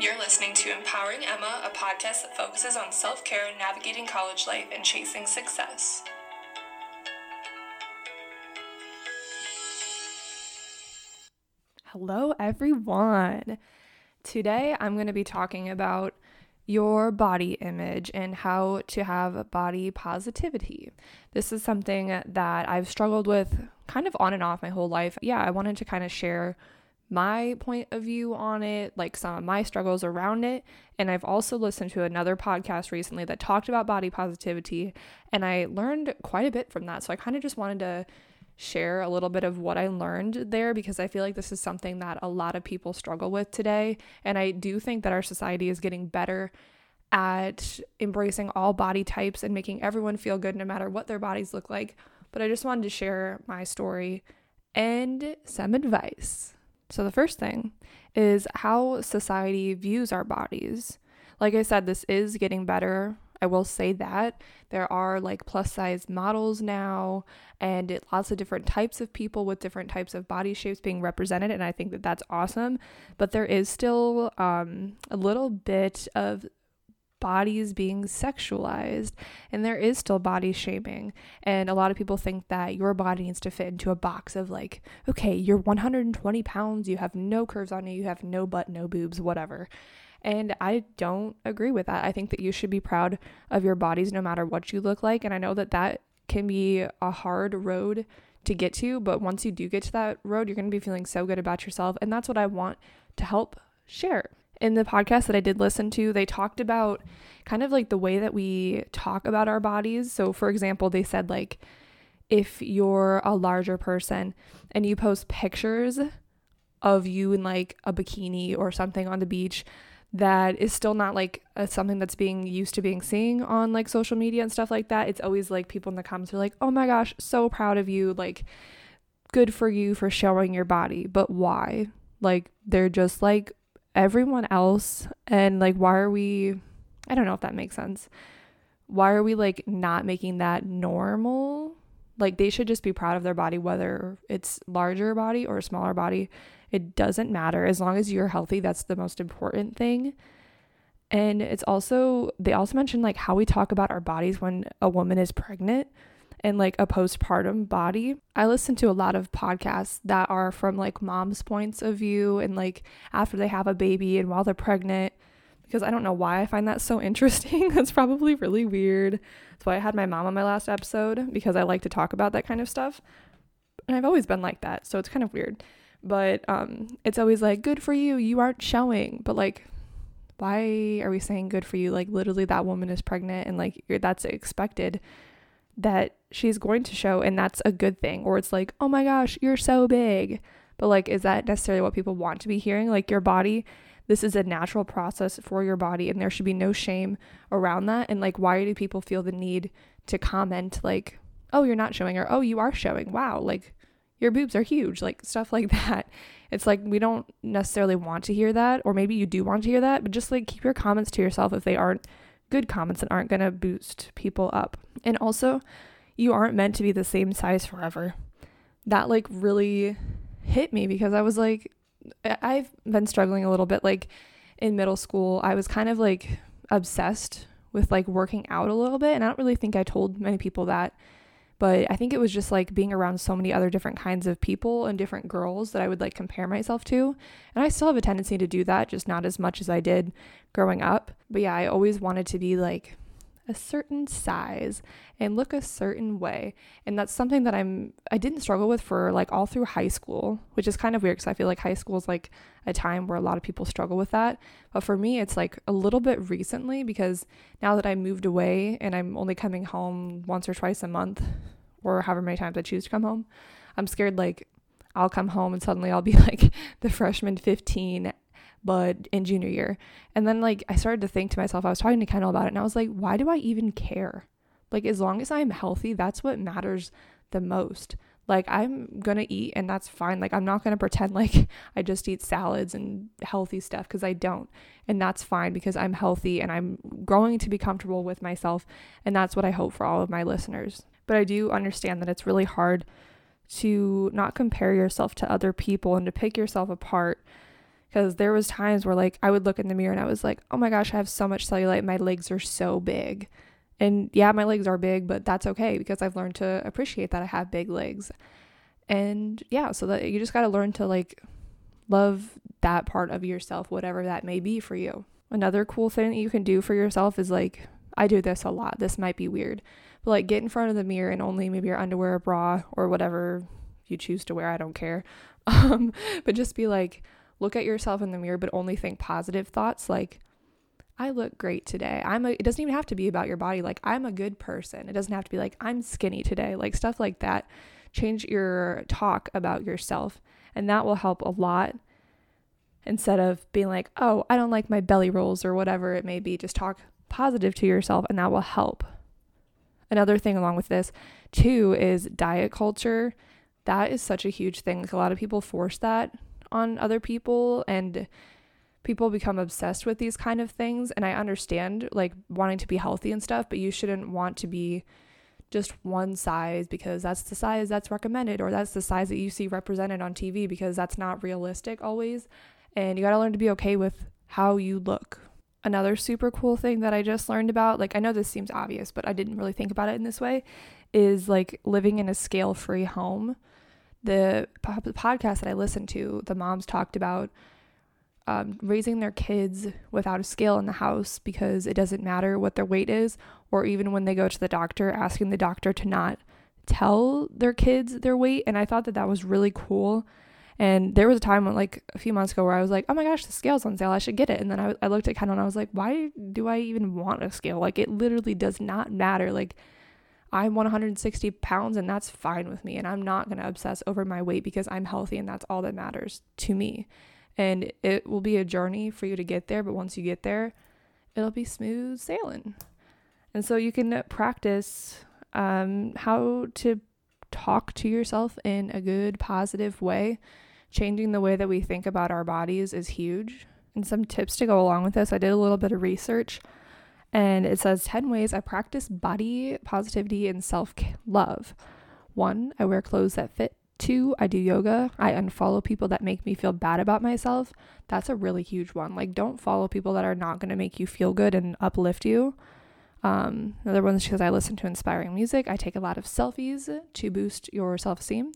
You're listening to Empowering Emma, a podcast that focuses on self care, navigating college life, and chasing success. Hello, everyone. Today I'm going to be talking about your body image and how to have body positivity. This is something that I've struggled with kind of on and off my whole life. Yeah, I wanted to kind of share my point of view on it, like some of my struggles around it. And I've also listened to another podcast recently that talked about body positivity, and I learned quite a bit from that. So I kind of just wanted to share a little bit of what I learned there because I feel like this is something that a lot of people struggle with today. And I do think that our society is getting better at embracing all body types and making everyone feel good no matter what their bodies look like. But I just wanted to share my story and some advice. So, the first thing is how society views our bodies. Like I said, this is getting better. I will say that there are like plus size models now and it, lots of different types of people with different types of body shapes being represented and I think that that's awesome but there is still um, a little bit of bodies being sexualized and there is still body shaming and a lot of people think that your body needs to fit into a box of like okay you're 120 pounds you have no curves on you you have no butt no boobs whatever and I don't agree with that. I think that you should be proud of your bodies no matter what you look like. And I know that that can be a hard road to get to, but once you do get to that road, you're going to be feeling so good about yourself. And that's what I want to help share. In the podcast that I did listen to, they talked about kind of like the way that we talk about our bodies. So, for example, they said, like, if you're a larger person and you post pictures of you in like a bikini or something on the beach, that is still not like a, something that's being used to being seen on like social media and stuff like that. It's always like people in the comments are like, "Oh my gosh, so proud of you. Like good for you for showing your body." But why? Like they're just like everyone else and like why are we I don't know if that makes sense. Why are we like not making that normal? Like they should just be proud of their body whether it's larger body or smaller body it doesn't matter. As long as you're healthy, that's the most important thing. And it's also, they also mentioned like how we talk about our bodies when a woman is pregnant and like a postpartum body. I listen to a lot of podcasts that are from like mom's points of view and like after they have a baby and while they're pregnant because I don't know why I find that so interesting. That's probably really weird. That's why I had my mom on my last episode because I like to talk about that kind of stuff. And I've always been like that, so it's kind of weird. But um, it's always like, good for you, you aren't showing. But like, why are we saying good for you? Like, literally, that woman is pregnant and like, that's expected that she's going to show, and that's a good thing. Or it's like, oh my gosh, you're so big. But like, is that necessarily what people want to be hearing? Like, your body, this is a natural process for your body, and there should be no shame around that. And like, why do people feel the need to comment, like, oh, you're not showing, or oh, you are showing? Wow, like, your boobs are huge, like stuff like that. It's like we don't necessarily want to hear that, or maybe you do want to hear that, but just like keep your comments to yourself if they aren't good comments and aren't going to boost people up. And also, you aren't meant to be the same size forever. That like really hit me because I was like, I've been struggling a little bit. Like in middle school, I was kind of like obsessed with like working out a little bit. And I don't really think I told many people that but I think it was just like being around so many other different kinds of people and different girls that I would like compare myself to. And I still have a tendency to do that, just not as much as I did growing up. But yeah, I always wanted to be like a certain size and look a certain way. And that's something that I'm I didn't struggle with for like all through high school, which is kind of weird cuz I feel like high school is like a time where a lot of people struggle with that. But for me, it's like a little bit recently because now that I moved away and I'm only coming home once or twice a month or however many times I choose to come home, I'm scared like I'll come home and suddenly I'll be like the freshman 15 but in junior year. And then like I started to think to myself, I was talking to Kendall about it and I was like, why do I even care? Like as long as I'm healthy, that's what matters the most. Like I'm going to eat and that's fine. Like I'm not going to pretend like I just eat salads and healthy stuff cuz I don't. And that's fine because I'm healthy and I'm growing to be comfortable with myself and that's what I hope for all of my listeners. But I do understand that it's really hard to not compare yourself to other people and to pick yourself apart because there was times where like I would look in the mirror and I was like, "Oh my gosh, I have so much cellulite. My legs are so big." And yeah, my legs are big, but that's okay because I've learned to appreciate that I have big legs. And yeah, so that you just got to learn to like love that part of yourself, whatever that may be for you. Another cool thing that you can do for yourself is like, I do this a lot. This might be weird, but like get in front of the mirror and only maybe your underwear, bra, or whatever you choose to wear. I don't care. Um, but just be like, look at yourself in the mirror, but only think positive thoughts like, I look great today. I'm a, it doesn't even have to be about your body. Like, I'm a good person. It doesn't have to be like, I'm skinny today. Like, stuff like that. Change your talk about yourself, and that will help a lot instead of being like, oh, I don't like my belly rolls or whatever it may be. Just talk positive to yourself, and that will help. Another thing along with this, too, is diet culture. That is such a huge thing. Like, a lot of people force that on other people, and people become obsessed with these kind of things and I understand like wanting to be healthy and stuff, but you shouldn't want to be just one size because that's the size that's recommended or that's the size that you see represented on TV because that's not realistic always. And you got to learn to be okay with how you look. Another super cool thing that I just learned about, like I know this seems obvious, but I didn't really think about it in this way, is like living in a scale-free home. The podcast that I listened to, the moms talked about um, raising their kids without a scale in the house because it doesn't matter what their weight is, or even when they go to the doctor, asking the doctor to not tell their kids their weight. And I thought that that was really cool. And there was a time, like a few months ago, where I was like, oh my gosh, the scale's on sale. I should get it. And then I, I looked at Kendall and I was like, why do I even want a scale? Like, it literally does not matter. Like, I'm 160 pounds and that's fine with me. And I'm not going to obsess over my weight because I'm healthy and that's all that matters to me. And it will be a journey for you to get there but once you get there it'll be smooth sailing. And so you can practice um, how to talk to yourself in a good positive way. Changing the way that we think about our bodies is huge. And some tips to go along with this i did a little bit of research and it says 10 ways i practice body positivity and self-love one i wear clothes that fit Two, I do yoga. I unfollow people that make me feel bad about myself. That's a really huge one. Like, don't follow people that are not going to make you feel good and uplift you. Um, another one is because I listen to inspiring music. I take a lot of selfies to boost your self esteem.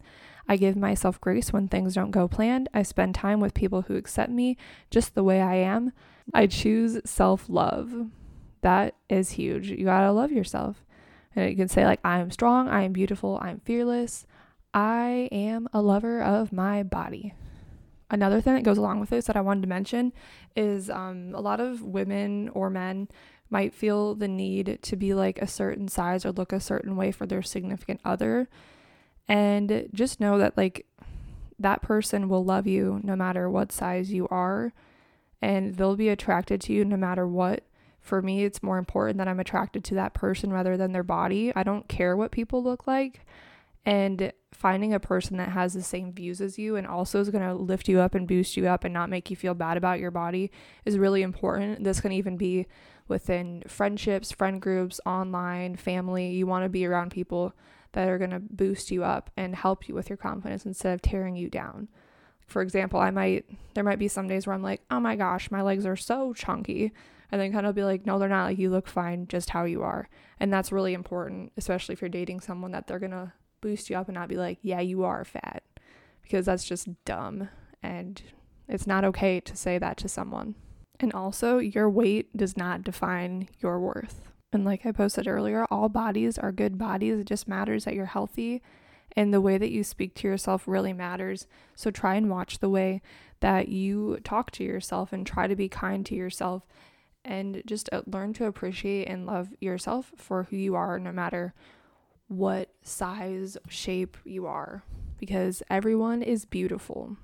I give myself grace when things don't go planned. I spend time with people who accept me just the way I am. I choose self love. That is huge. You gotta love yourself. And you can say, like, I am strong, I am beautiful, I'm fearless. I am a lover of my body. Another thing that goes along with this that I wanted to mention is um, a lot of women or men might feel the need to be like a certain size or look a certain way for their significant other. And just know that, like, that person will love you no matter what size you are, and they'll be attracted to you no matter what. For me, it's more important that I'm attracted to that person rather than their body. I don't care what people look like. And finding a person that has the same views as you and also is going to lift you up and boost you up and not make you feel bad about your body is really important. This can even be within friendships, friend groups, online, family. You want to be around people that are going to boost you up and help you with your confidence instead of tearing you down. For example, I might there might be some days where I'm like, "Oh my gosh, my legs are so chunky." And then kind of be like, "No, they're not. Like you look fine just how you are." And that's really important, especially if you're dating someone that they're going to boost you up and not be like, yeah, you are fat. Because that's just dumb. And it's not okay to say that to someone. And also, your weight does not define your worth. And like I posted earlier, all bodies are good bodies. It just matters that you're healthy and the way that you speak to yourself really matters. So try and watch the way that you talk to yourself and try to be kind to yourself and just uh, learn to appreciate and love yourself for who you are no matter what size, shape you are because everyone is beautiful.